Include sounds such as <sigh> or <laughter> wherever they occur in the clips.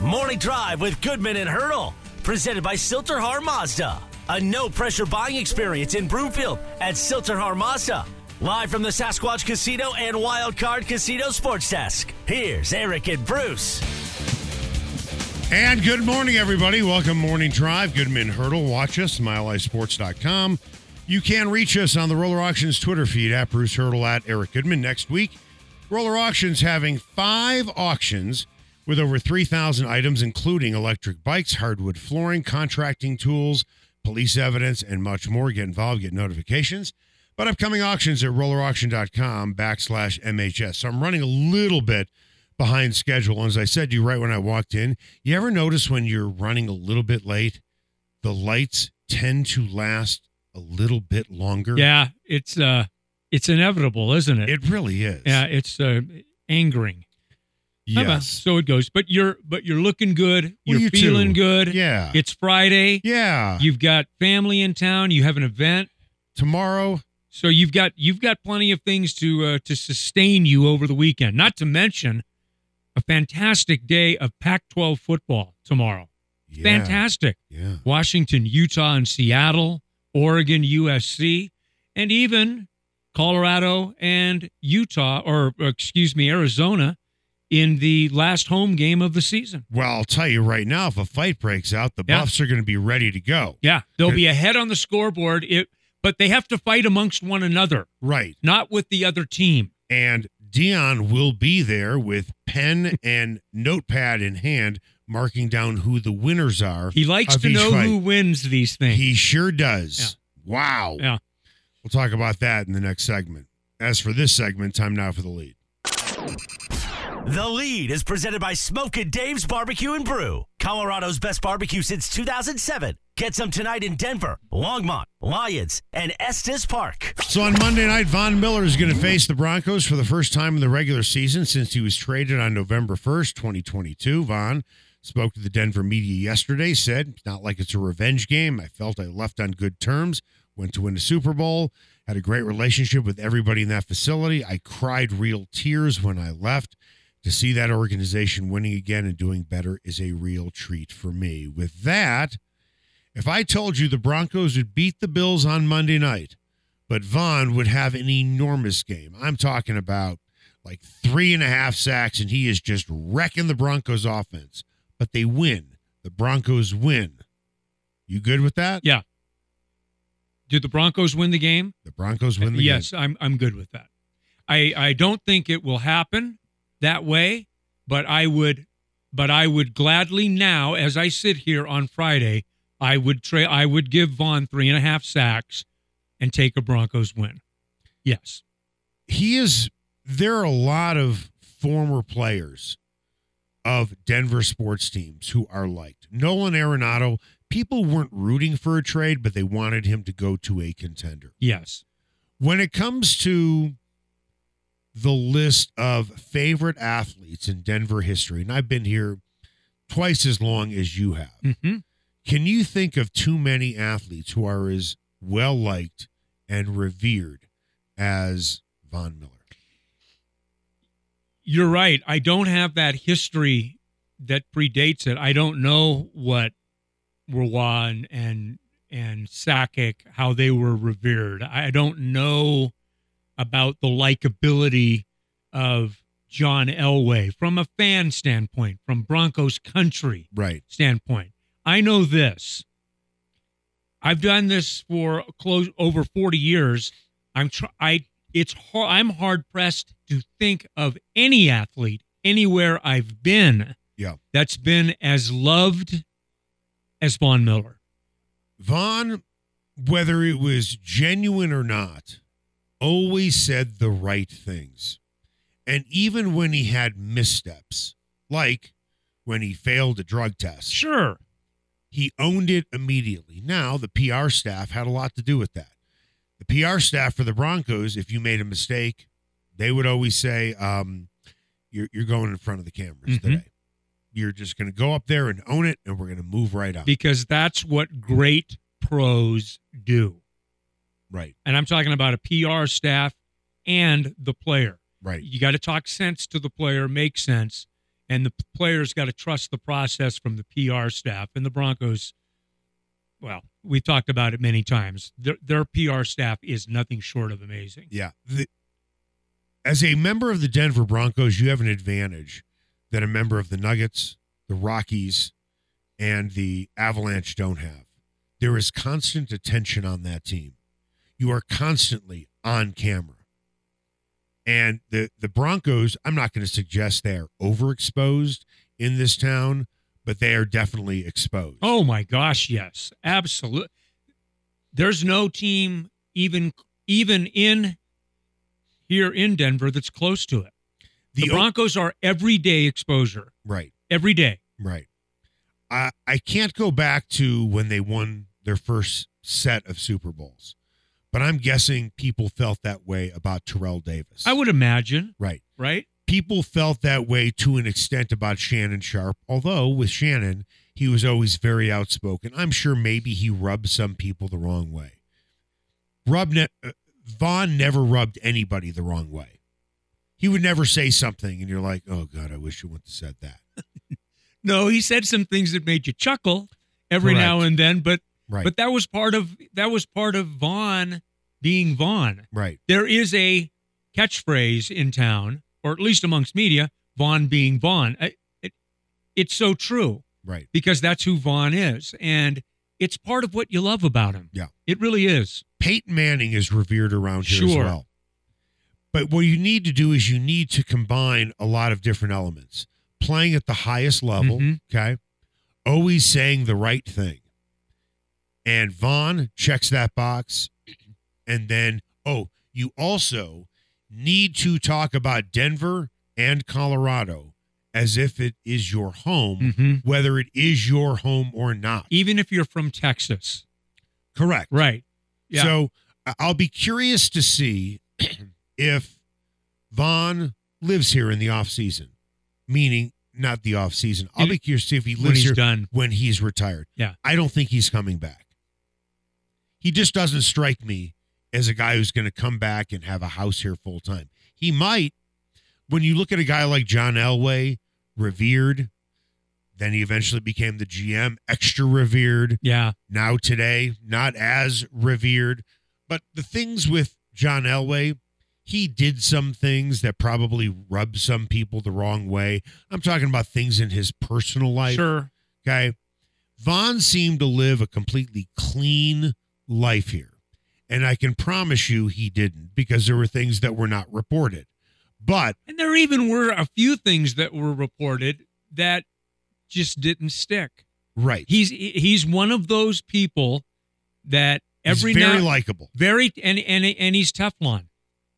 Morning Drive with Goodman and Hurdle, presented by Sill-TerHar Mazda. A no pressure buying experience in Broomfield at Sill-TerHar Mazda. Live from the Sasquatch Casino and Wild Card Casino Sports Desk. Here's Eric and Bruce. And good morning, everybody. Welcome, Morning Drive. Goodman Hurdle. Watch us, milehighsports.com. You can reach us on the Roller Auctions Twitter feed at Bruce Hurdle at Eric Goodman. Next week, Roller Auctions having five auctions with over 3,000 items, including electric bikes, hardwood flooring, contracting tools, police evidence, and much more. Get involved, get notifications. But upcoming auctions at rollerauction.com backslash MHS. So I'm running a little bit behind schedule. And as I said to you right when I walked in, you ever notice when you're running a little bit late, the lights tend to last a little bit longer? Yeah, it's uh it's inevitable, isn't it? It really is. yeah, it's uh angering. Yes. So it goes. But you're but you're looking good. Well, You're you too. feeling good. Yeah. It's Friday. yeah. You've got family in town. You have an event. Tomorrow, So you've got you've got plenty of things to uh, to sustain you over the weekend. Not to mention a fantastic day of Pac-12 football tomorrow. yeah. Fantastic. Yeah. Washington, Utah, and Seattle, Oregon, USC, and even Colorado and Utah, or or excuse me, Arizona, in the last home game of the season. Well, I'll tell you right now, if a fight breaks out, the Yeah. Buffs are going to be ready to go. Yeah, they'll be ahead on the scoreboard. It, but they have to fight amongst one another, Right. not with the other team. And Deion will be there with pen <laughs> and notepad in hand, marking down who the winners are. He likes to know fight. who wins these things. He sure does. Wow. Yeah. We'll talk about that in the next segment. As for this segment, time now for the lead. The lead is presented by Smokin' Dave's Barbecue and Brew, Colorado's best barbecue since 2007. Get some tonight in Denver, Longmont, Lyons, and Estes Park. So on Monday night, Von Miller is going to face the Broncos for the first time in the regular season since he was traded on November 1st, 2022. Von spoke to the Denver media yesterday, said, It's not like it's a revenge game. I felt I left on good terms, went to win a Super Bowl, had a great relationship with everybody in that facility. I cried real tears when I left. To see that organization winning again and doing better is a real treat for me. With that, if I told you the Broncos would beat the Bills on Monday night, but Von would have an enormous game. I'm talking about like three and a half sacks, and he is just wrecking the Broncos offense. But they win. The Broncos win. You good with that? Yeah. Did the Broncos win the game? The Broncos win the yes, game. Yes, I'm I'm good with that. I I don't think it will happen that way, but I would but I would gladly now, as I sit here on Friday, I would tra- I would give Von three and a half sacks and take a Broncos win. Yes. He is. There are a lot of former players of Denver sports teams who are liked. Nolan Arenado. People weren't rooting for a trade, but they wanted him to go to a contender. Yes. when it comes to the list of favorite athletes in Denver history, and I've been here twice as long as you have, hmm can you think of too many athletes who are as well liked and revered as Von Miller? You're right. I don't have that history that predates it. I don't know what Rowan and and Sakic how they were revered. I don't know about the likability of John Elway from a fan standpoint, from Broncos country Right. standpoint. I know this. I've done this for close over 40 years. I'm tr- I it's hard, I'm hard pressed to think of any athlete anywhere I've been Yeah. that's been as loved as Von Miller. Von, whether it was genuine or not, always said the right things. And even when he had missteps, like when he failed a drug test, Sure. he owned it immediately. Now, the PR staff had a lot to do with that. The PR staff for the Broncos, if you made a mistake, they would always say, um, you're, you're going in front of the cameras Mhm. today. You're just going to go up there and own it, and we're going to move right on. Because that's what great pros do. right, And I'm talking about a PR staff and the player. right. You got to talk sense to the player, make sense, and the players got to trust the process from the PR staff. And the Broncos, well, we talked about it many times. Their, their PR staff is nothing short of amazing. Yeah. The, as a member of the Denver Broncos, you have an advantage that a member of the Nuggets, the Rockies, and the Avalanche don't have. There is constant attention on that team. You are constantly on camera. And the the Broncos, I'm not going to suggest they are overexposed in this town, but they are definitely exposed. Oh my gosh, yes, absolutely. There's no team even even in here in Denver that's close to it. The, the Broncos are everyday exposure. Right. Every day. Right. I I can't go back to when they won their first set of Super Bowls. But I'm guessing people felt that way about Terrell Davis. I would imagine. Right. Right. People felt that way to an extent about Shannon Sharpe, although with Shannon, he was always very outspoken. I'm sure maybe he rubbed some people the wrong way. Rub ne- uh, Von never rubbed anybody the wrong way. He would never say something, and you're like, "Oh God, I wish you wouldn't have said that." <laughs> no, he said some things that made you chuckle every Correct. now and then, but Right. But that was part of that was part of Von being Von. Right. There is a catchphrase in town, or at least amongst media, Von being Von. It, it, it's so true. Right. Because that's who Von is. And it's part of what you love about him. Yeah. It really is. Peyton Manning is revered around here sure. as well. But what you need to do is you need to combine a lot of different elements. Playing at the highest level, mm-hmm. okay? Always saying the right thing. And Von checks that box. And then, oh, you also need to talk about Denver and Colorado as if it is your home, mm-hmm. whether it is your home or not. Even if you're from Texas. Correct. Right. Yeah. So I'll be curious to see if Von lives here in the off season, meaning not the off season. I'll be curious to see if he lives here done. when he's retired. Yeah. I don't think he's coming back. He just doesn't strike me as a guy who's going to come back and have a house here full time. He might. When you look at a guy like John Elway, revered, then he eventually became the GM, extra revered. Yeah. Now today, not as revered. But the things with John Elway, he did some things that probably rubbed some people the wrong way. I'm talking about things in his personal life. Sure. Okay. Von seemed to live a completely clean life here. And I can promise you he didn't because there were things that were not reported. But and there even were a few things that were reported that just didn't stick. Right. He's he's one of those people that every he's very likable. Very and and and he's Teflon.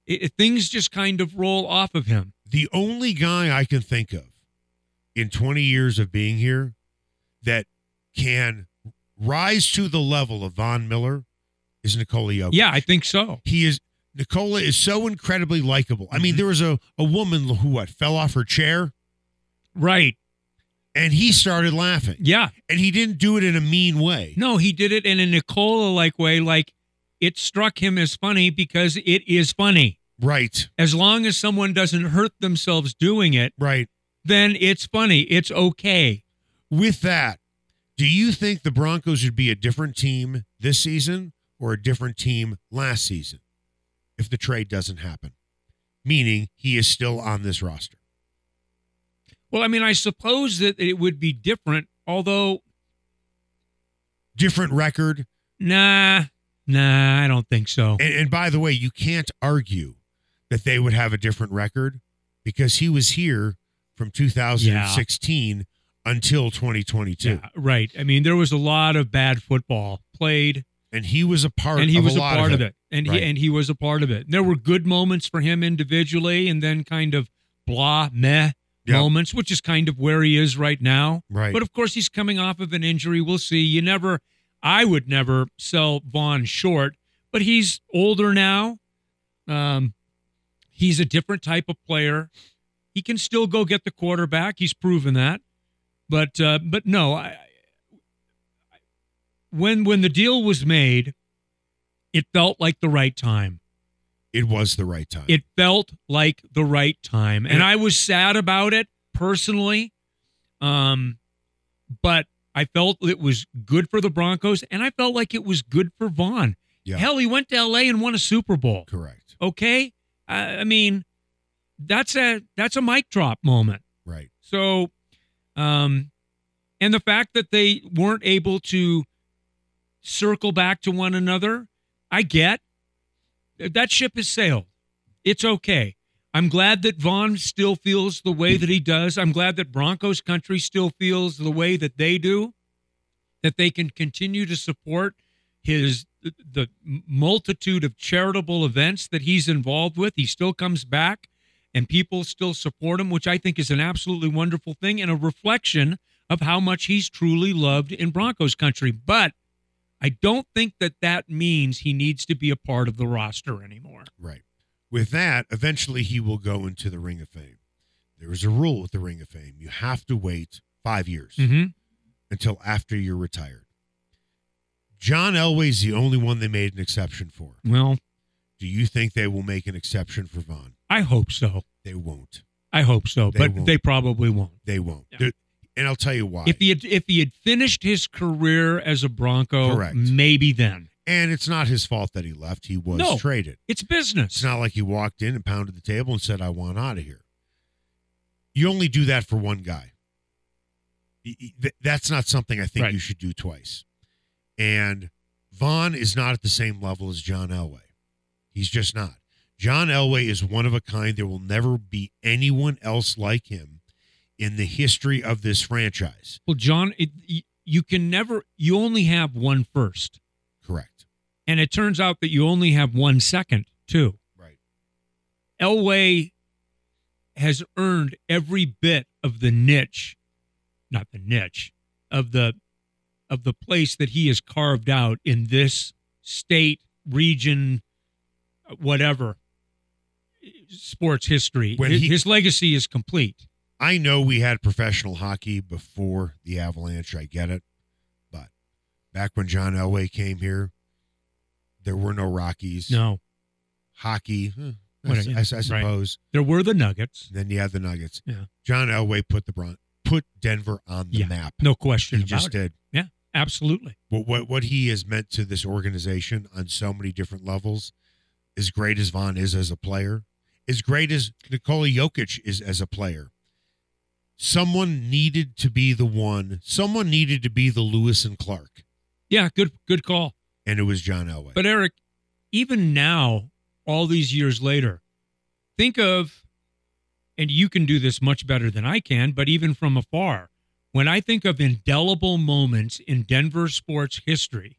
It, things just kind of roll off of him. The only guy I can think of in 20 years of being here that can rise to the level of Von Miller is Nikola Jokic. Yeah, I think so. He is Nikola is so incredibly likable. I mean, Mm-hmm. there was a, a woman who what fell off her chair Right. and he started laughing. Yeah. And he didn't do it in a mean way. No, he did it in a Nikola like way, like it struck him as funny because it is funny. Right. As long as someone doesn't hurt themselves doing it, Right. then it's funny. It's okay. With that, do you think the Broncos would be a different team this season or a different team last season if the trade doesn't happen? Meaning he is still on this roster. Well, I mean, I suppose that it would be different, although, Different record. nah, nah, I don't think so. And, and by the way, you can't argue that they would have a different record because he was here from 2016 until 2022. Yeah, right. I mean, there was a lot of bad football played, And he was a part of it. and he was a a part of of it, and Right. he and he was a part of it. And there were good moments for him individually, and then kind of blah meh Yep. moments, which is kind of where he is right now. Right. But of course, he's coming off of an injury. We'll see. You never, I would never sell Von short, but he's older now. Um, he's a different type of player. He can still go get the quarterback. He's proven that. But uh, but no, I, I- when when the deal was made, it felt like the right time. It was the right time. It felt like the right time. And And- I was sad about it personally Um, but I felt it was good for the Broncos, and I felt like it was good for Von. Yeah. Hell, he went to L.A. and won a Super Bowl. Correct. Okay, I, I mean, that's a that's a mic drop moment. Right. So, um, and the fact that they weren't able to circle back to one another, I get. That ship has sailed. It's okay. I'm glad that Von still feels the way that he does. I'm glad that Broncos country still feels the way that they do, that they can continue to support his the multitude of charitable events that he's involved with. He still comes back and people still support him, which I think is an absolutely wonderful thing and a reflection of how much he's truly loved in Broncos country. But I don't think that that means he needs to be a part of the roster anymore. Right. With that, eventually he will go into the Ring of Fame. There is a rule with the Ring of Fame. You have to wait five years Mm-hmm. until after you're retired. John Elway's the only one they made an exception for. Well, Do you think they will make an exception for Von? I hope so. They won't. I hope so, They but won't. they probably won't. They won't. Yeah. And I'll tell you why. If he had if he had finished his career as a Bronco, Correct. maybe then. And it's not his fault that he left. He was No. traded. It's business. It's not like he walked in and pounded the table and said, I want out of here. You only do that for one guy. Y- y- th- That's not something I think Right. you should do twice. And Von is not at the same level as John Elway. He's just not. John Elway is one of a kind. There will never be anyone else like him in the history of this franchise. Well, John, it, you can never. You only have one first. And it turns out that you only have one second too. Right. Elway has earned every bit of the niche, not the niche, of the of the place that he has carved out in this state, region, whatever sports history. When his, he- his legacy is complete. I know we had professional hockey before the Avalanche. I get it. But back when John Elway came here, there were no Rockies. No, Hockey, hmm, I, What- I- I right. suppose. there were the Nuggets. Then you had the Nuggets. Yeah. John Elway put the Bron- put Denver on the Yeah, map. No question he about just it. did. Yeah, absolutely. What, what what he has meant to this organization on so many different levels, as great as Von is as a player, as great as Nikola Jokic is as a player. Someone needed to be the one. Someone needed to be the Lewis and Clark, Yeah, good good call. And it was John Elway. But Eric, even now, all these years later, think of, and you can do this much better than I can, but even from afar, when I think of indelible moments in Denver sports history,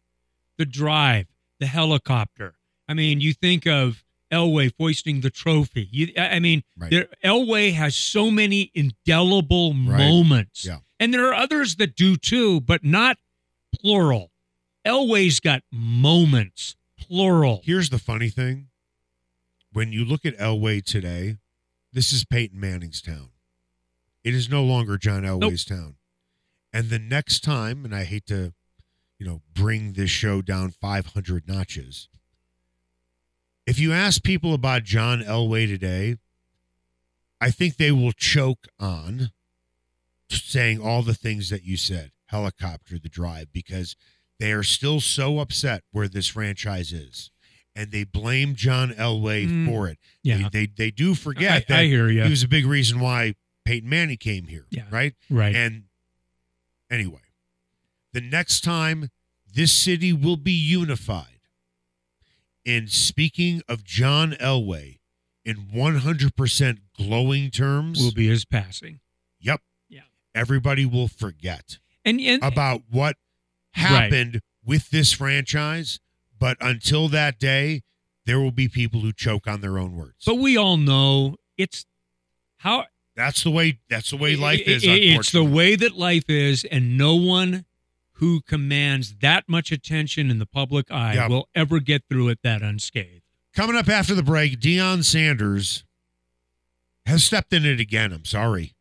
the drive, the helicopter. I mean, you think of Elway foisting the trophy. You, I I mean, Right. there, Elway has so many indelible Right. moments, Yeah. and there are others that do too, but not plural. Elway's got moments, plural. Here's the funny thing: when you look at Elway today, this is Peyton Manning's town. It is no longer John Elway's town. And the next time, and I hate to, you know, bring this show down 500 notches. If you ask people about John Elway today, I think they will choke on saying all the things that you said helicopter, the drive, because they are still so upset where this franchise is. And they blame John Elway Mm. for it. Yeah, They, they, they do forget I, that I hear you. he was a big reason why Peyton Manning came here. Yeah. Right. right. And anyway, the next time this city will be unified. And speaking of John Elway in 100% glowing terms, will be his passing. yep. Yeah. Everybody will forget And, and about what happened with this franchise. But until that day, there will be people who choke on their own words. but we all know it's how that's the way. That's the way life is. It's the way that life is, and no one who commands that much attention in the public eye Yep. will ever get through it that unscathed. Coming up after the break, Deion Sanders has stepped in it again. I'm sorry.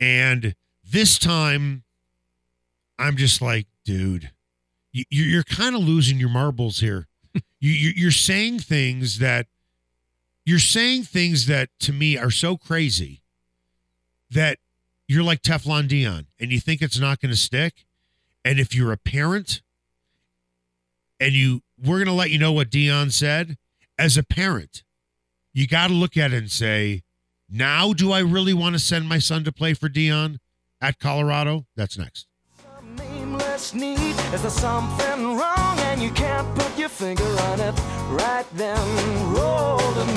And this time, I'm just like, dude, you, you- you're kind of losing your marbles here. <laughs> you, you, you're saying things that, you're saying things that to me are so crazy that you're like Teflon Deion and you think it's not going to stick. And if you're a parent and you, we're going to let you know what Deion said. As a parent, you got to look at it and say, now do I really want to send my son to play for Deion at Colorado? That's next. Nameless need. Is there something wrong and you can't put your finger on it? Right then, roll to me.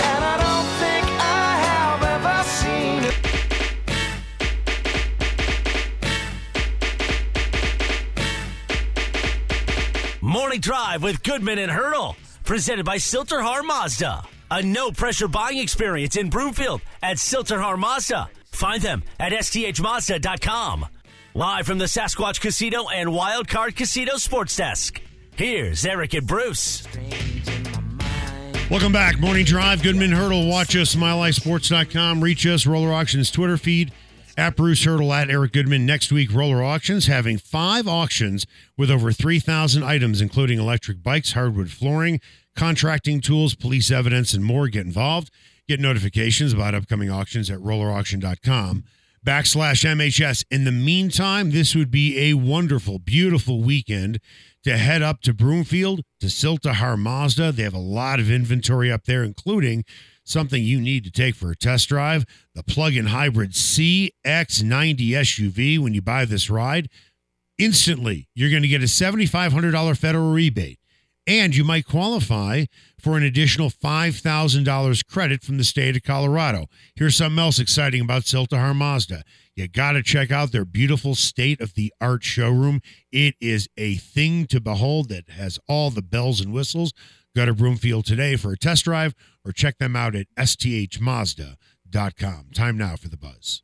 And I don't think I have ever seen it. Morning Drive with Goodman and Hurdle. Presented by Sill-TerHar Mazda. A no pressure buying experience in Broomfield at Sill-TerHar Mazda. Find them at sthmazda.com. Live from the Sasquatch Casino and Wildcard Casino Sports Desk. Here's Eric and Bruce. Welcome back. Morning Drive. Goodman Hurdle. Watch us, MileHighSports.com. Reach us, Roller Auctions Twitter feed, at Bruce Hurdle, at Eric Goodman. Next week, Roller Auctions having five auctions with over 3,000 items, including electric bikes, hardwood flooring, contracting tools, police evidence, and more. Get involved. Get notifications about upcoming auctions at rollerauction.com backslash MHS. In the meantime, this would be a wonderful, beautiful weekend to head up to Broomfield to Sill-TerHar Mazda. They have a lot of inventory up there, including something you need to take for a test drive the plug in hybrid CX90 SUV. When you buy this ride, instantly you're going to get a $7,500 federal rebate. And you might qualify for an additional $5,000 credit from the state of Colorado. Here's something else exciting about Sill-TerHar Mazda. You got to check out their beautiful state of the art showroom. It is a thing to behold that has all the bells and whistles. Go to Broomfield today for a test drive or check them out at sthmazda.com. Time now for the buzz.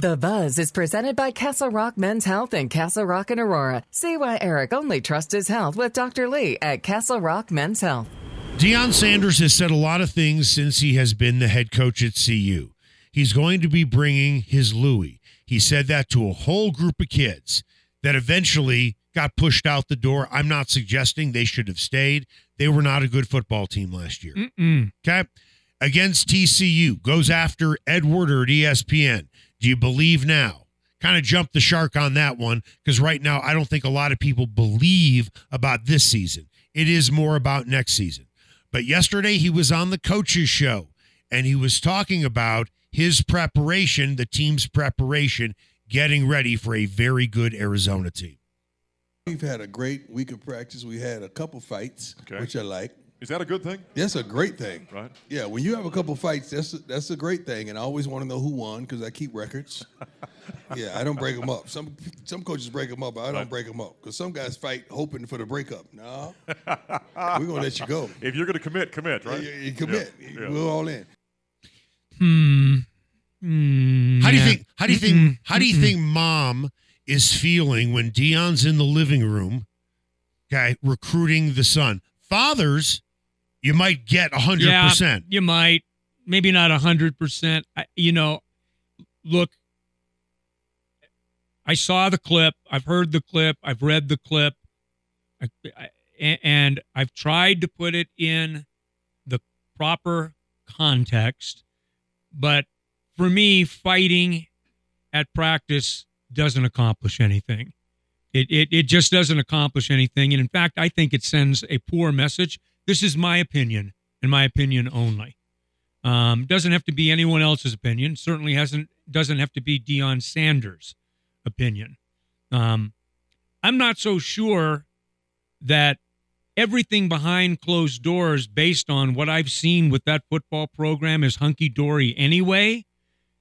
The Buzz is presented by Castle Rock Men's Health and Castle Rock and Aurora. See why Eric only trusts his health with Dr. Lee at Castle Rock Men's Health. Deion Sanders has said a lot of things since he has been the head coach at CU. He's going to be bringing his Louis. He said that to a whole group of kids that eventually got pushed out the door. I'm not suggesting they should have stayed. They were not a good football team last year. Mm-mm. Okay. Against TCU, goes after Ed Werder at E ESPN. Do you believe now? Kind of jumped the shark on that one because right now I don't think a lot of people believe about this season. It is more about next season. But yesterday he was on the coaches show and he was talking about his preparation, the team's preparation, getting ready for a very good Arizona team. We've had a great week of practice. We had a couple fights, Okay. which I like. Is that a good thing? That's a great thing. Right. Yeah, when you have a couple fights, that's that's a great thing. And I always want to know who won because I keep records. <laughs> yeah, I don't break them up. Some some coaches break them up, but I don't Right. break them up because some guys fight hoping for the breakup. No, we're gonna let you go. <laughs> If you're going to commit, commit, right? You, you commit. Yeah, yeah. We're all in. Hmm. Hmm. How do you think? How do you think? Mm-mm. How do you think mom is feeling when Deion's in the living room, okay, recruiting the son? Fathers, you might get hundred Yeah, percent. you might, maybe not hundred percent. You know, look, I saw the clip. I've heard the clip. I've read the clip, I, I, and I've tried to put it in the proper context. But for me, fighting at practice doesn't accomplish anything. It, it it just doesn't accomplish anything. And in fact, I think it sends a poor message. This is my opinion, and my opinion only. Um, doesn't have to be anyone else's opinion. Certainly hasn't doesn't have to be Deion Sanders' opinion. Um, I'm not so sure that everything behind closed doors, based on what I've seen with that football program, is hunky dory anyway.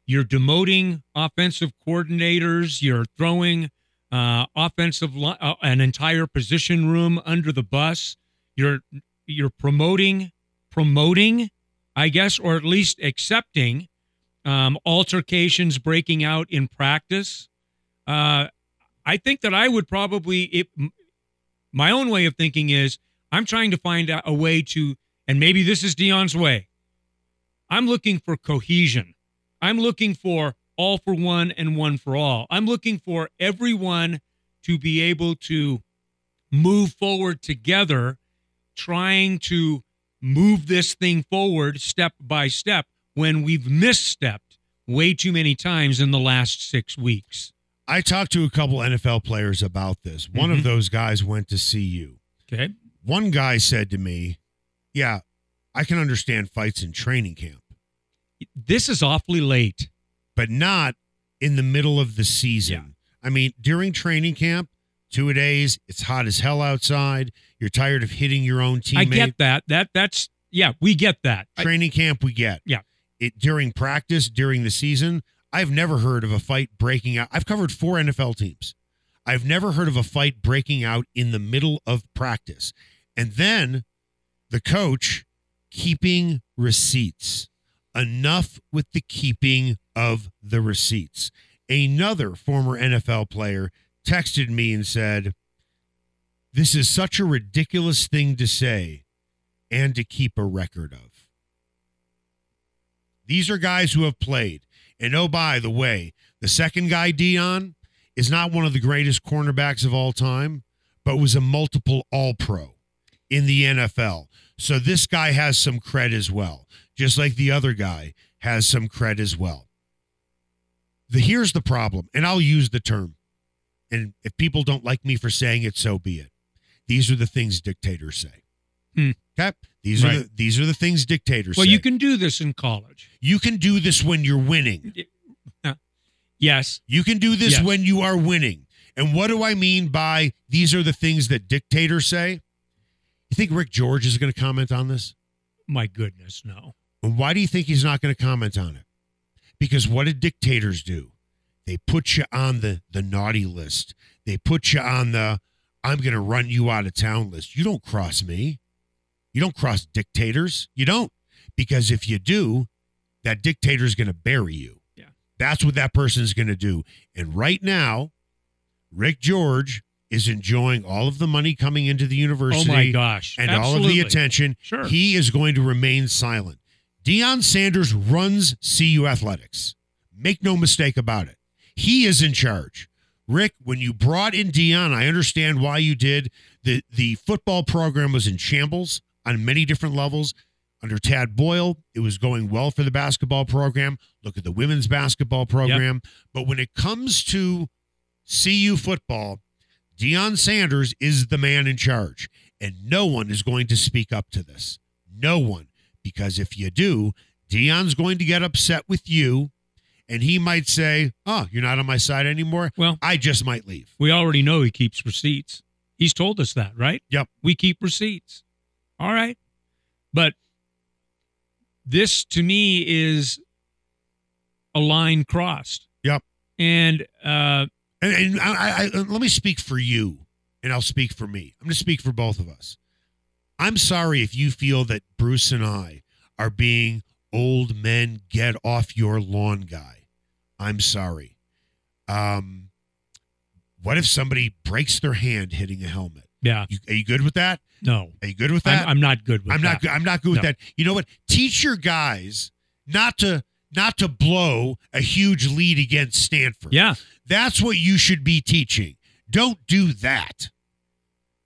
You're demoting offensive coordinators. You're throwing uh, offensive li- uh, an entire position room under the bus. You're you're promoting promoting, I guess, or at least accepting um, altercations breaking out in practice. Uh, I think that I would probably it, my own way of thinking is I'm trying to find out a way to, and maybe this is Deion's way. I'm looking for cohesion. I'm looking for all for one and one for all. I'm looking for everyone to be able to move forward together, trying to move this thing forward step by step when we've misstepped way too many times in the last six weeks. I talked to a couple NFL players about this. One of Mhm. those guys went to CU. Okay. One guy said to me, Yeah, I can understand fights in training camp, This is awfully late. but not in the middle of the season. I mean, during training camp, two a days, it's hot as hell outside. You're tired of hitting your own teammate. I get that. That that's yeah, we get that. I- training camp we get. Yeah. It during practice, during the season, I've never heard of a fight breaking out. I've covered four NFL teams. I've never heard of a fight breaking out in the middle of practice. And then the coach keeping receipts. Enough with the keeping of the receipts. Another former NFL player texted me and said, This is such a ridiculous thing to say and to keep a record of. These are guys who have played. And oh, by the way, the second guy, Deion, is not one of the greatest cornerbacks of all time, but was a multiple all pro in the NFL. So this guy has some cred as well, just like the other guy has some cred as well. The, here's the problem, and I'll use the term. And if people don't like me for saying it, so be it. These are the things dictators say. Hmm. Okay? These are the these are the things dictators well, say. you can do this in college. You can do this when you're winning. Yes. You can do this Yes. when you are winning. And what do I mean by these are the things that dictators say? You think Rick George is going to comment on this? My goodness, no. And why do you think he's not going to comment on it? Because what did dictators do? They put you on the the naughty list. They put you on the I'm going to run you out of town list. You don't cross me. You don't cross dictators. You don't. Because if you do, that dictator is going to bury you. Yeah. That's what that person is going to do. And right now, Rick George is enjoying all of the money coming into the oh university. Oh my gosh. and all of the attention. Sure. He is going to remain silent. Deion Sanders runs CU athletics. Make no mistake about it. He is in charge. Rick, when you brought in Deion, I understand why you did. The the football program was in shambles on many different levels. Under Tad Boyle, it was going well for the basketball program. Look at the women's basketball program. But when it comes to CU football, Deion Sanders is the man in charge. And no one is going to speak up to this. No one. Because if you do, Deion's going to get upset with you and he might say, Oh, you're not on my side anymore. Well, I just might leave. we already know he keeps receipts. He's told us that, right? Yep. We keep receipts. All right. But this to me is a line crossed. Yep. And uh And, and I, I, I- let me speak for you, and I'll speak for me. I'm going to speak for both of us. I'm sorry if you feel that Bruce and I are being old men get off your lawn guy. I'm sorry. Um, what if somebody breaks their hand hitting a helmet? yeah, You, are you good with that? no. Are you good with that? I'm, I'm not good with I'm that. not. good- I'm not good with No. that. You know what? Teach your guys not to not to blow a huge lead against Stanford. Yeah. That's what you should be teaching. Don't do that.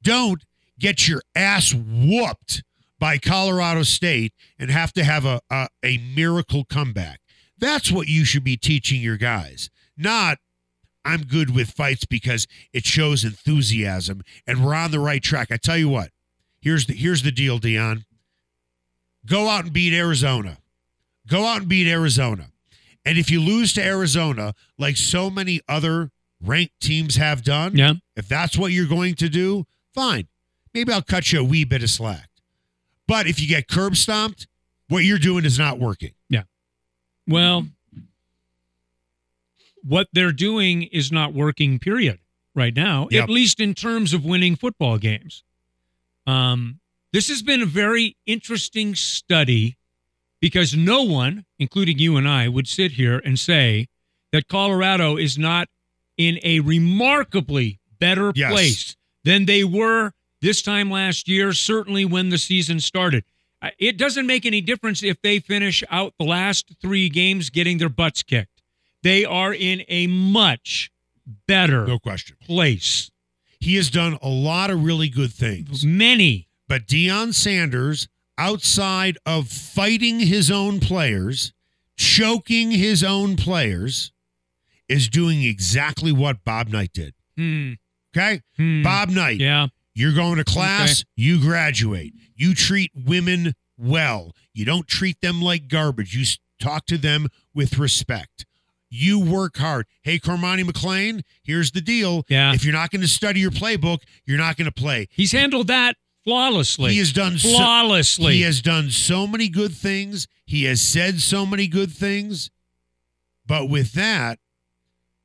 Don't get your ass whooped by Colorado State and have to have a, a, a miracle comeback. That's what you should be teaching your guys. Not, I'm good with fights because it shows enthusiasm and we're on the right track. I tell you what, here's the here's the deal, Deion. Go out and beat Arizona. Go out and beat Arizona. And if you lose to Arizona, like so many other ranked teams have done, Yeah. if that's what you're going to do, fine. Maybe I'll cut you a wee bit of slack. But if you get curb stomped, what you're doing is not working. Well, what they're doing is not working, period, right now, Yep. at least in terms of winning football games. Um, this has been a very interesting study because no one, including you and I, would sit here and say that Colorado is not in a remarkably better Yes. place than they were this time last year, certainly when the season started. It doesn't make any difference if they finish out the last three games getting their butts kicked. They are in a much better No question. place. He has done a lot of really good things. Many. But Deion Sanders, outside of fighting his own players, choking his own players, is doing exactly what Bob Knight did. Hmm. Okay? Hmm. Bob Knight, Yeah. You're going to class, you graduate. You treat women well. You don't treat them like garbage. You talk to them with respect. You work hard. Hey, Cormani McClain, here's the deal. Yeah. If you're not going to study your playbook, you're not going to play. He's handled that flawlessly. He has done so- flawlessly. He has done so many good things. He has said so many good things. But with that,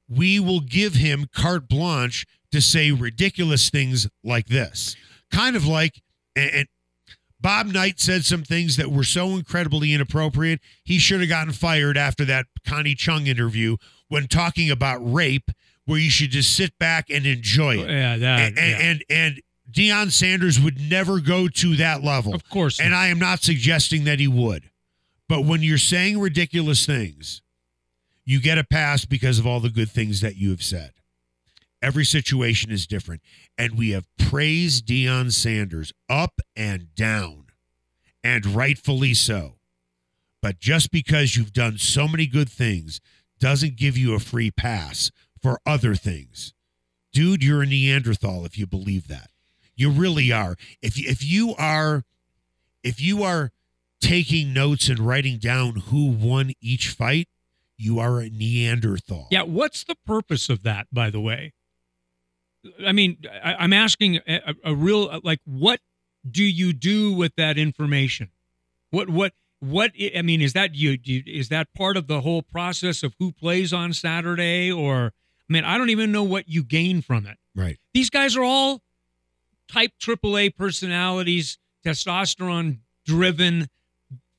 we will give him carte blanche to say ridiculous things like this. Kind of like, and, and Bob Knight said some things that were so incredibly inappropriate. He should have gotten fired after that Connie Chung interview when talking about rape, where you should just sit back and enjoy it. yeah, that. and, yeah. and and Deion Sanders would never go to that level. of course. And not. I am not suggesting that he would. But when you're saying ridiculous things, you get a pass because of all the good things that you have said. Every situation is different. And we have praised Deion Sanders up and down, and rightfully so. But just because you've done so many good things doesn't give you a free pass for other things. Dude, you're a Neanderthal if you believe that. You really are. If if you are if you are taking notes and writing down who won each fight, you are a Neanderthal. Yeah, what's the purpose of that, by the way? I mean, I, I'm asking a, a real like, what do you do with that information? What what what? I mean, is that you? do you- Is that part of the whole process of who plays on Saturday? Or I mean, I don't even know what you gain from it. Right. These guys are all type AAA personalities, testosterone driven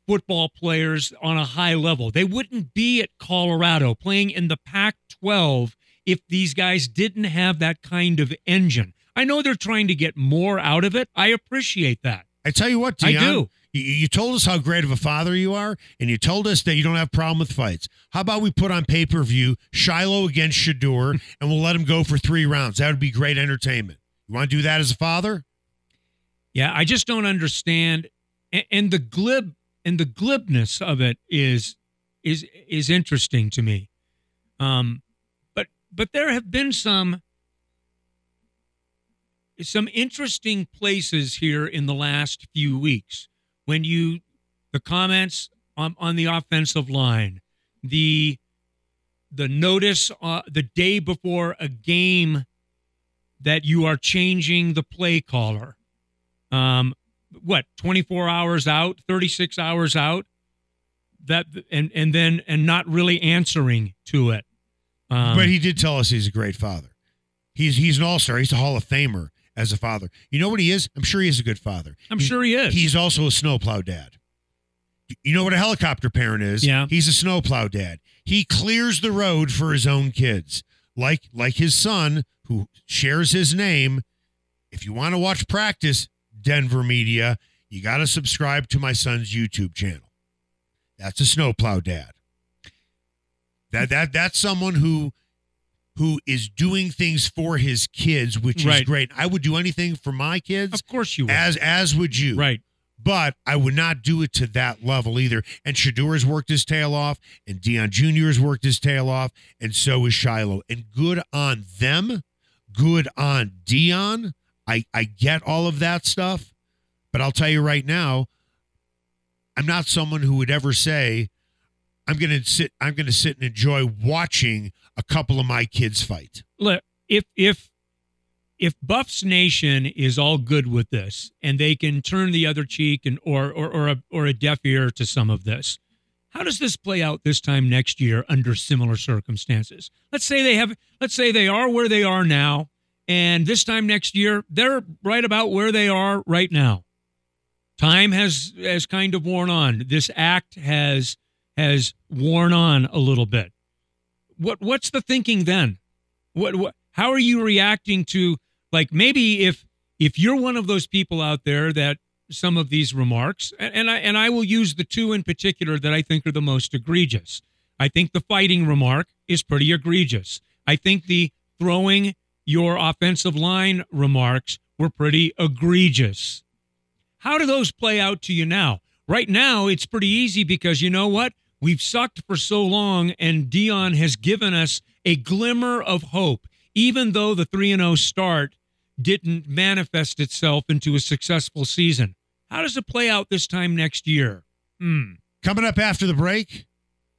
football players on a high level. They wouldn't be at Colorado playing in the Pac 12 if these guys didn't have that kind of engine. I know they're trying to get more out of it. I appreciate that. I tell you what, Deion, I do. You, told us how great of a father you are, and you told us that you don't have a problem with fights. How about we put on pay per view Shiloh against Shedeur, and we'll let him go for three rounds? That would be great entertainment. You want to do that as a father? Yeah, I just don't understand and, and the glib and the glibness of it is is is interesting to me. Um but there have been some some interesting places here in the last few weeks. When you the comments on on the offensive line, the the notice uh, the day before a game that you are changing the play caller. Um what 24 hours out 36 hours out? That and and then and not really answering to it um, but he did tell us he's a great father. He's he's an all star. He's a Hall of Famer as a father. You know what he is? I'm sure he is a good father. i'm He's- sure he is He's also a snowplow dad. You know what a helicopter parent is? Yeah. He's a snowplow dad. He clears the road for his own kids. Like like his son who shares his name. If you want to watch practice, Denver media, you got to subscribe to my son's YouTube channel. That's a snowplow dad. That that that's someone who who is doing things for his kids, which is great. I would do anything for my kids of course you would. as as would you right but I would not do it to that level either. And Shedeur has worked his tail off, and Deion Jr. has worked his tail off, and so is Shiloh. And good on them, good on Deion. I, I get all of that stuff, but I'll tell you right now, I'm not someone who would ever say, I'm gonna sit I'm gonna sit and enjoy watching a couple of my kids fight. look if if if Buffs Nation is all good with this and they can turn the other cheek and or or or a, or a deaf ear to some of this, how does this play out this time next year under similar circumstances? Let's say they have let's say they are where they are now and this time next year they're right about where they are right now. Time has has kind of worn on. This act has has worn on a little bit. What what's the thinking then? What, what how are you reacting to like maybe if if you're one of those people out there that some of these remarks and, and I and I will use the two in particular that I think are the most egregious. I think the fighting remark is pretty egregious. I think the throwing your offensive line remarks were pretty egregious. How do those play out to you now? Right now, it's pretty easy because you know what? We've sucked for so long, and Deion has given us a glimmer of hope, even though the 3 0 start didn't manifest itself into a successful season. How does it play out this time next year? Hmm. Coming up after the break,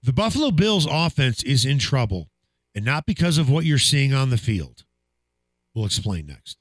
the Buffalo Bills offense is in trouble, and not because of what you're seeing on the field. We'll explain next.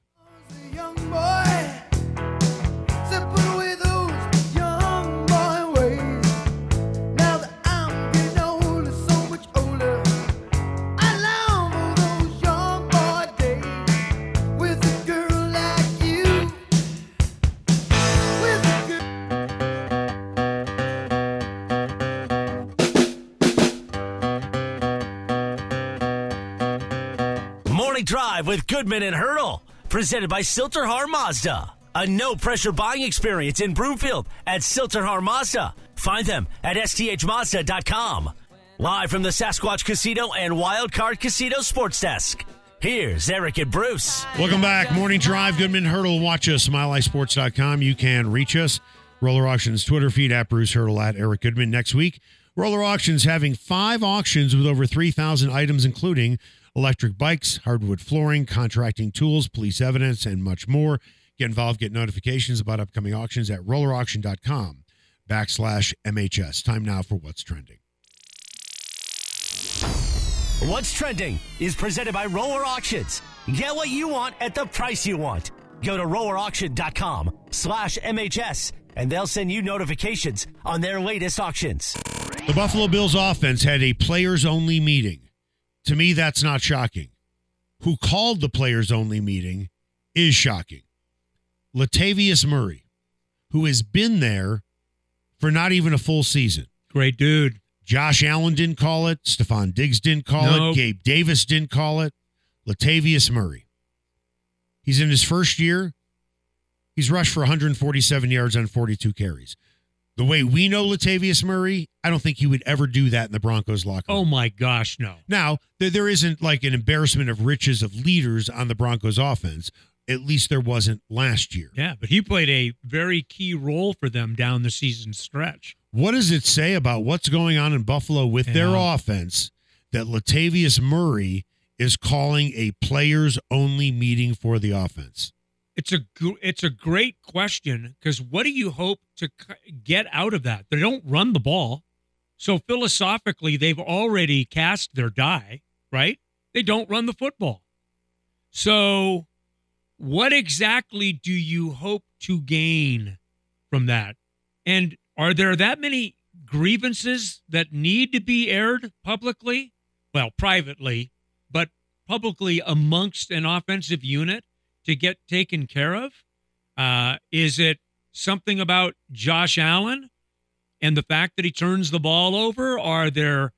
Morning Drive with Goodman and Hurdle. Presented by Sill-TerHar Mazda. A no pressure buying experience in Broomfield at Sill-TerHar Mazda. Find them at sthmazda.com. Live from the Sasquatch Casino and Wildcard Casino Sports Desk. Here's Eric and Bruce. Welcome back. Morning Drive, Goodman Hurdle. Watch us, MileHighSports.com. You can reach us. Roller Auctions Twitter feed at Bruce Hurdle at Eric Goodman. Next week, Roller Auctions having five auctions with over 3,000 items, including electric bikes, hardwood flooring, contracting tools, police evidence, and much more. Get involved, get notifications about upcoming auctions at rollerauction.com backslash MHS. Time now for What's Trending. What's trending is presented by Roller Auctions. Get what you want at the price you want. Go to rollerauction.com slash MHS and they'll send you notifications on their latest auctions. The Buffalo Bills offense had a players only meeting. To me, that's not shocking. Who called the players only meeting is shocking. Latavius Murray, who has been there for not even a full season. Great dude. Josh Allen didn't call it. Stefon Diggs didn't call Nope. it. Gabe Davis didn't call it. Latavius Murray. He's in his first year. He's rushed for 147 yards on 42 carries. The way we know Latavius Murray, I don't think he would ever do that in the Broncos locker room. Oh my gosh, no. Now, there, there isn't like an embarrassment of riches of leaders on the Broncos offense. At least there wasn't last year. Yeah, but he played a very key role for them down the season stretch. What does it say about what's going on in Buffalo with their offense that Latavius Murray is calling a players only meeting for the offense? It's a it's a great question because what do you hope to get out of that? They don't run the ball, so philosophically they've already cast their die, right? They don't run the football. So, what exactly do you hope to gain from that? And are there that many grievances that need to be aired publicly? Well, privately, but publicly amongst an offensive unit to get taken care of? Uh, is it something about Josh Allen and the fact that he turns the ball over? Are there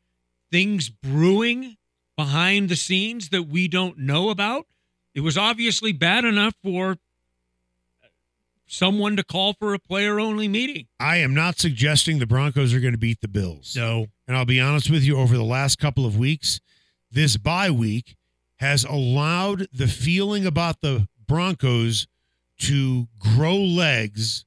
things brewing behind the scenes that we don't know about? It was obviously bad enough for someone to call for a player only meeting. I am not suggesting the Broncos are going to beat the Bills. No. And I'll be honest with you, over the last couple of weeks, this bye week has allowed the feeling about the Broncos to grow legs.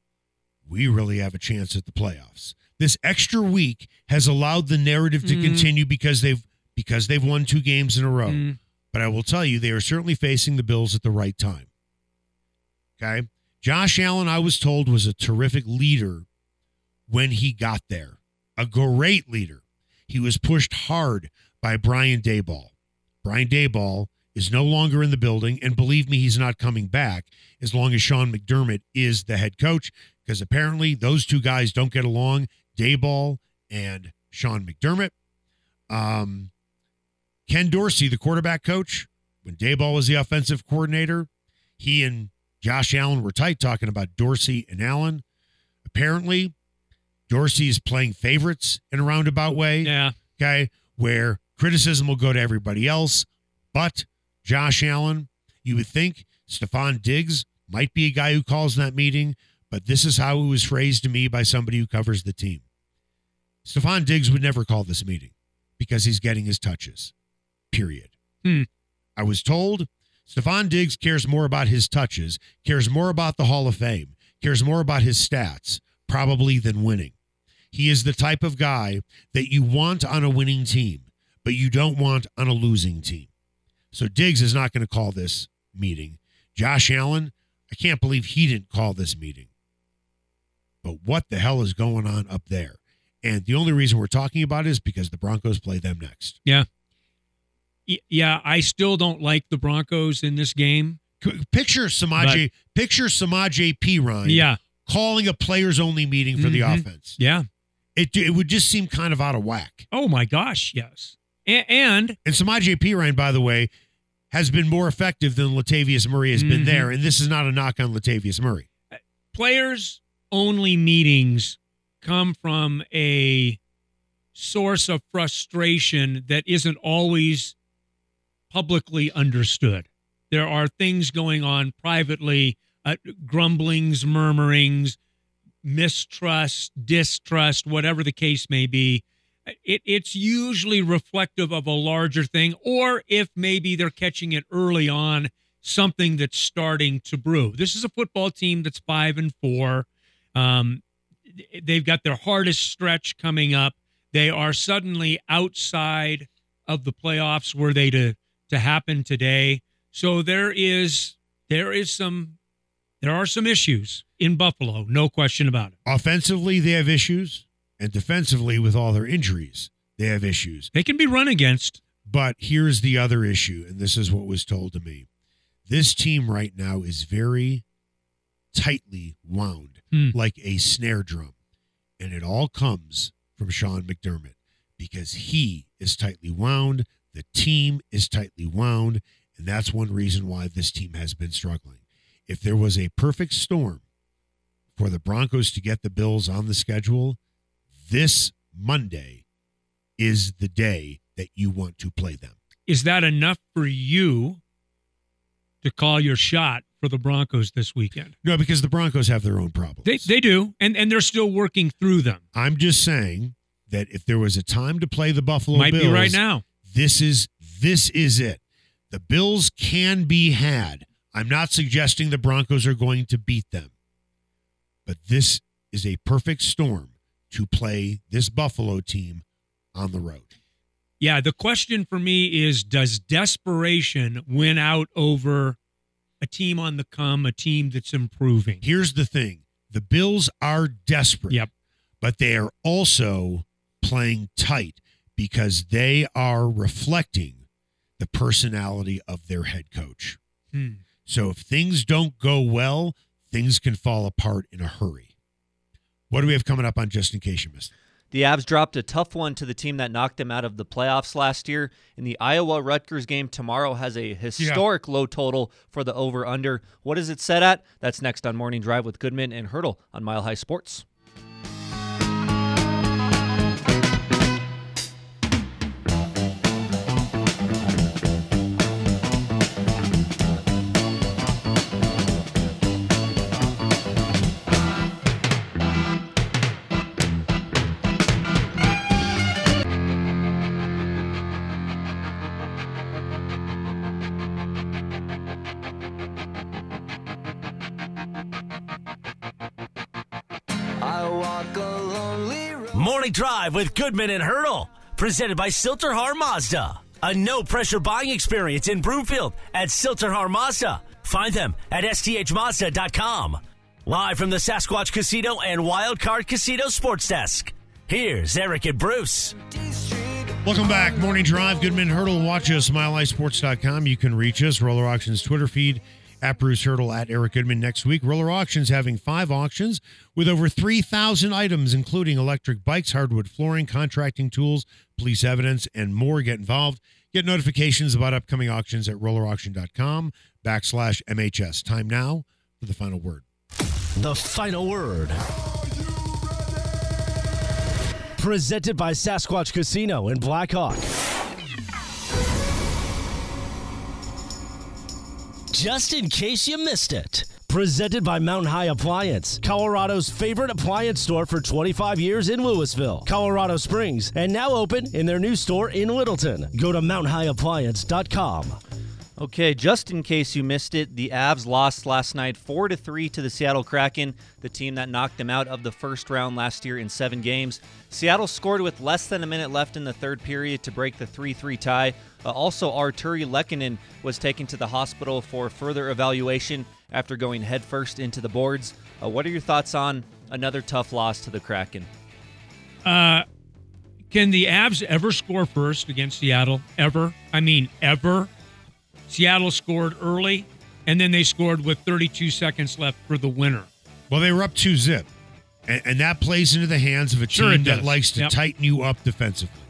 We really have a chance at the playoffs. This extra week has allowed the narrative to Mm. continue because they've because they've won two games in a row. Mm. But I will tell you, they are certainly facing the Bills at the right time. Okay. Josh Allen, I was told, was a terrific leader when he got there. A great leader. He was pushed hard by Brian Daboll. Brian Daboll is no longer in the building, and believe me, he's not coming back as long as Sean McDermott is the head coach, because apparently those two guys don't get along. Daboll and Sean McDermott. Um, Ken Dorsey, the quarterback coach, when Daboll was the offensive coordinator, he and Josh Allen were tight talking about Dorsey and Allen. Apparently, Dorsey is playing favorites in a roundabout way. Yeah. Okay. Where criticism will go to everybody else. But Josh Allen, you would think Stefon Diggs might be a guy who calls that meeting, but this is how it was phrased to me by somebody who covers the team. Stefon Diggs would never call this meeting because he's getting his touches. Period. Hmm. I was told Stefon Diggs cares more about his touches, cares more about the Hall of Fame, cares more about his stats, probably, than winning. He is the type of guy that you want on a winning team, but you don't want on a losing team. So Diggs is not going to call this meeting. Josh Allen, I can't believe he didn't call this meeting. But what the hell is going on up there? And the only reason we're talking about it is because the Broncos play them next. Yeah. Yeah, I still don't like the Broncos in this game. Picture Samaje, picture Samaje Perine Yeah. calling a players only meeting for the Mhm. offense. Yeah. It, it would just seem kind of out of whack. Oh my gosh, yes. A- and And Samaje Perine, by the way, has been more effective than Latavius Murray has been Mhm. there. And this is not a knock on Latavius Murray. players only meetings come from a source of frustration that isn't always publicly understood. There are things going on privately, uh, grumblings, murmurings, mistrust, distrust, whatever the case may be. It, it's usually reflective of a larger thing, or if maybe they're catching it early on, something that's starting to brew. This is a football team that's five and four. Um, they've got their hardest stretch coming up. They are suddenly outside of the playoffs were they to to happen today. So there is there is some there are some issues in Buffalo, no question about it. Offensively, they have issues. And defensively, with all their injuries, they have issues. They can be run against. But here's the other issue, and this is what was told to me. This team right now is very tightly wound, Hmm. like a snare drum. And it all comes from Sean McDermott because he is tightly wound. The team is tightly wound. And that's one reason why this team has been struggling. If there was a perfect storm for the Broncos to get the Bills on the schedule, this Monday is the day that you want to play them. Is that enough for you to call your shot for the Broncos this weekend? No, because the Broncos have their own problems. They they do, and and they're still working through them. I'm just saying that if there was a time to play the Buffalo Might Bills, be right now. this is this is it. The Bills can be had. I'm not suggesting the Broncos are going to beat them. But this is a perfect storm to play this Buffalo team on the road. Yeah, the question for me is does desperation win out over a team on the come, a team that's improving? Here's the thing. The Bills are desperate. Yep. But they are also playing tight because they are reflecting the personality of their head coach. Hmm. So if things don't go well, things can fall apart in a hurry. What do we have coming up on just in case you missed it? The Avs dropped a tough one to the team that knocked them out of the playoffs last year. In the Iowa Rutgers game tomorrow has a historic low total for the over under. What is it set at? That's next on Morning Drive with Goodman and Hurdle on Mile High Sports. Drive with Goodman and Hurdle. Presented by Sill-TerHar Mazda. A no pressure buying experience in Broomfield at Sill-TerHar Mazda. Find them at sthmazda.com. Live from the Sasquatch Casino and Wildcard Casino Sports Desk. Here's Eric and Bruce. Welcome back. Morning Drive. Goodman Hurdle. Watch us, milehighsports.com. You can reach us. Roller Auctions Twitter feed at Bruce Hurdle at Eric Goodman next week. Roller Auctions having five auctions with over 3,000 items, including electric bikes, hardwood flooring, contracting tools, police evidence, and more. Get involved. Get notifications about upcoming auctions at rollerauction.com backslash MHS. Time now for the final word. The final word. Presented by Sasquatch Casino in Blackhawk. Just in case you missed it. Presented by Mountain High Appliance, Colorado's favorite appliance store for 25 years in Louisville, Colorado Springs, and now open in their new store in Littleton. Go to mountainhighappliance.com. Okay, just in case you missed it, the Avs lost last night 4 to 3 to the Seattle Kraken, the team that knocked them out of the first round last year in 7 games. Seattle scored with less than a minute left in the third period to break the 3-3 tie. Uh, also, Artturi Lehkonen was taken to the hospital for further evaluation after going headfirst into the boards. Uh, what are your thoughts on another tough loss to the Kraken? Uh, can the Avs ever score first against Seattle? Ever? I mean, ever? Seattle scored early, and then they scored with 32 seconds left for the winner. Well, they were up two zip, and, and that plays into the hands of a Sure team that likes to Yep. tighten you up defensively.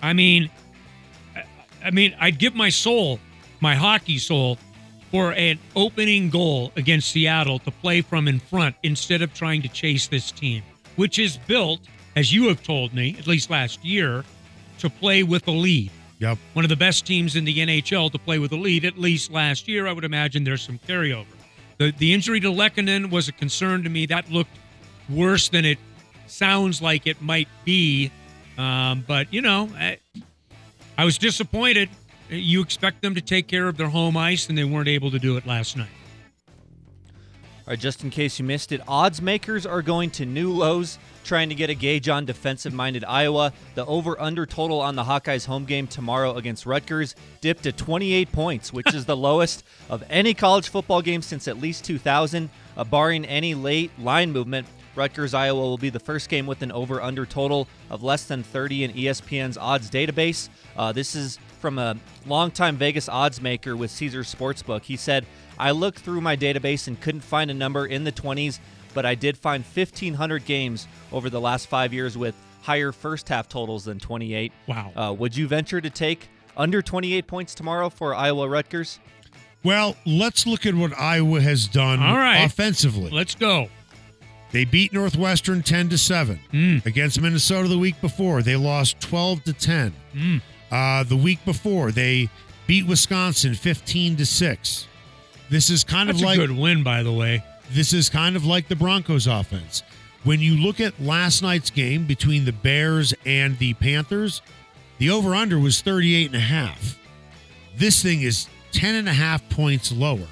I mean, I- I mean, I'd give my soul, my hockey soul, for an opening goal against Seattle to play from in front instead of trying to chase this team, which is built, as you have told me, at least last year, to play with a lead. Yep. One of the best teams in the NHL to play with a lead, at least last year. I would imagine there's some carryover. The the injury to Lehkonen was a concern to me. That looked worse than it sounds like it might be. Um, but you know, I, I was disappointed. You expect them to take care of their home ice, and they weren't able to do it last night. All right, just in case you missed it, odds makers are going to new lows, trying to get a gauge on defensive minded Iowa. The over under total on the Hawkeyes home game tomorrow against Rutgers dipped to 28 points, which is the <laughs> lowest of any college football game since at least 2000. Uh, barring any late line movement, Rutgers Iowa will be the first game with an over under total of less than 30 in ESPN's odds database. Uh, this is from a longtime Vegas odds maker with Caesars Sportsbook. He said, I looked through my database and couldn't find a number in the 20s, but I did find 1,500 games over the last five years with higher first half totals than 28. Wow. Uh, would you venture to take under 28 points tomorrow for Iowa Rutgers? Well, let's look at what Iowa has done All right. offensively. Let's go. They beat Northwestern 10 to 7. Mm. Against Minnesota the week before, they lost 12 to 10. Mm. Uh, the week before, they beat Wisconsin 15 to 6. This is kind That's of like a good win, by the way. this is kind of like the Broncos offense. When you look at last night's game between the Bears and the Panthers, the over under was 38 and a half. This thing is 10 and a half points lower.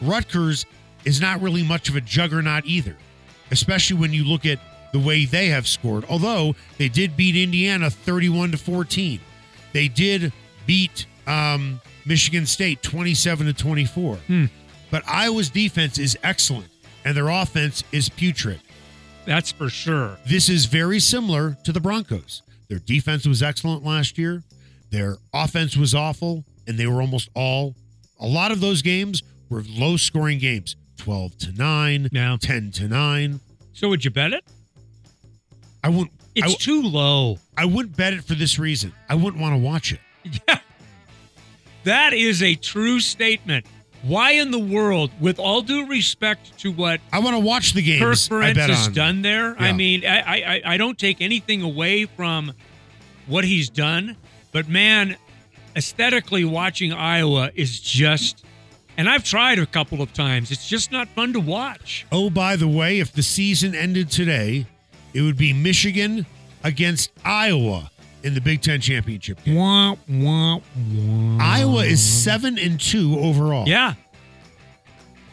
Rutgers is not really much of a juggernaut either, especially when you look at the way they have scored. Although they did beat Indiana 31 to 14. They did beat um, Michigan State 27 to 24. But Iowa's defense is excellent and their offense is putrid. That's for sure. This is very similar to the Broncos. Their defense was excellent last year. Their offense was awful, and they were almost all. A lot of those games were low scoring games 12 to 9, Yeah. 10 to 9. So would you bet it? I wouldn't. It's I, too low. I wouldn't bet it for this reason. I wouldn't want to watch it. <laughs> Yeah. That is a true statement. Why in the world, with all due respect to what I want to watch the Kirk games. I Ferentz bet has on. done there, I mean, I, I I don't take anything away from what he's done, but man, aesthetically watching Iowa is just, and I've tried a couple of times. It's just not fun to watch. Oh, by the way, if the season ended today, it would be Michigan against Iowa in the Big Ten championship game. Wah, wah, wah. Iowa is seven and two overall. Yeah,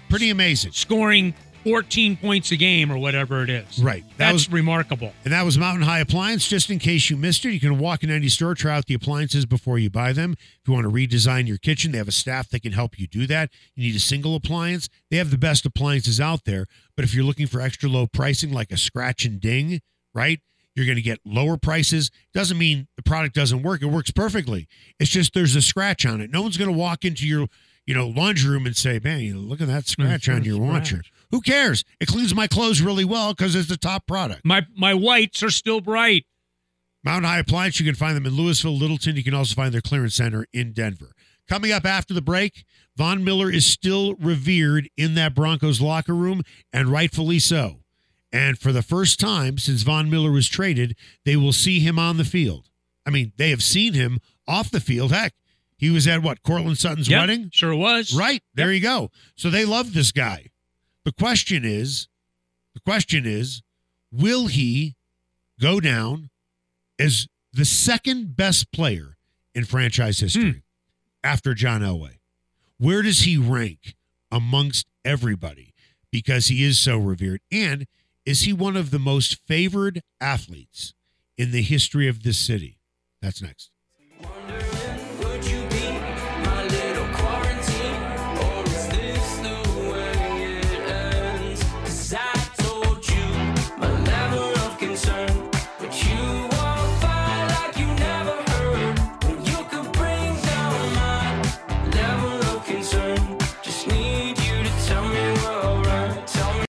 pretty amazing. scoring 14 points a game or whatever it is. Right. That That's was remarkable. and that was Mountain High Appliance. Just in case you missed it, you can walk in any store, try out the appliances before you buy them. If you want to redesign your kitchen, they have a staff that can help you do that. You need a single appliance. They have the best appliances out there. But if you're looking for extra low pricing, like a scratch and ding, right? You're going to get lower prices. Doesn't mean the product doesn't work. It works perfectly. It's just there's a scratch on it. No one's going to walk into your, you know, laundry room and say, "Man, you know, look at that scratch on your scratch. washer." Who cares? It cleans my clothes really well because it's the top product. My my whites are still bright. Mountain High Appliance, you can find them in Louisville, Littleton. You can also find their clearance center in Denver. Coming up after the break, Von Miller is still revered in that Broncos locker room, and rightfully so. And for the first time since Von Miller was traded, they will see him on the field. I mean, they have seen him off the field. Heck, he was at what, Courtland Sutton's Yep, wedding? Sure was. Right. There you go. So they love this guy. The question is, the question is, will he go down as the second best player in franchise hmm. history? after John Elway? Where does he rank amongst everybody because he is so revered? And is he one of the most favored athletes in the history of this city? That's next.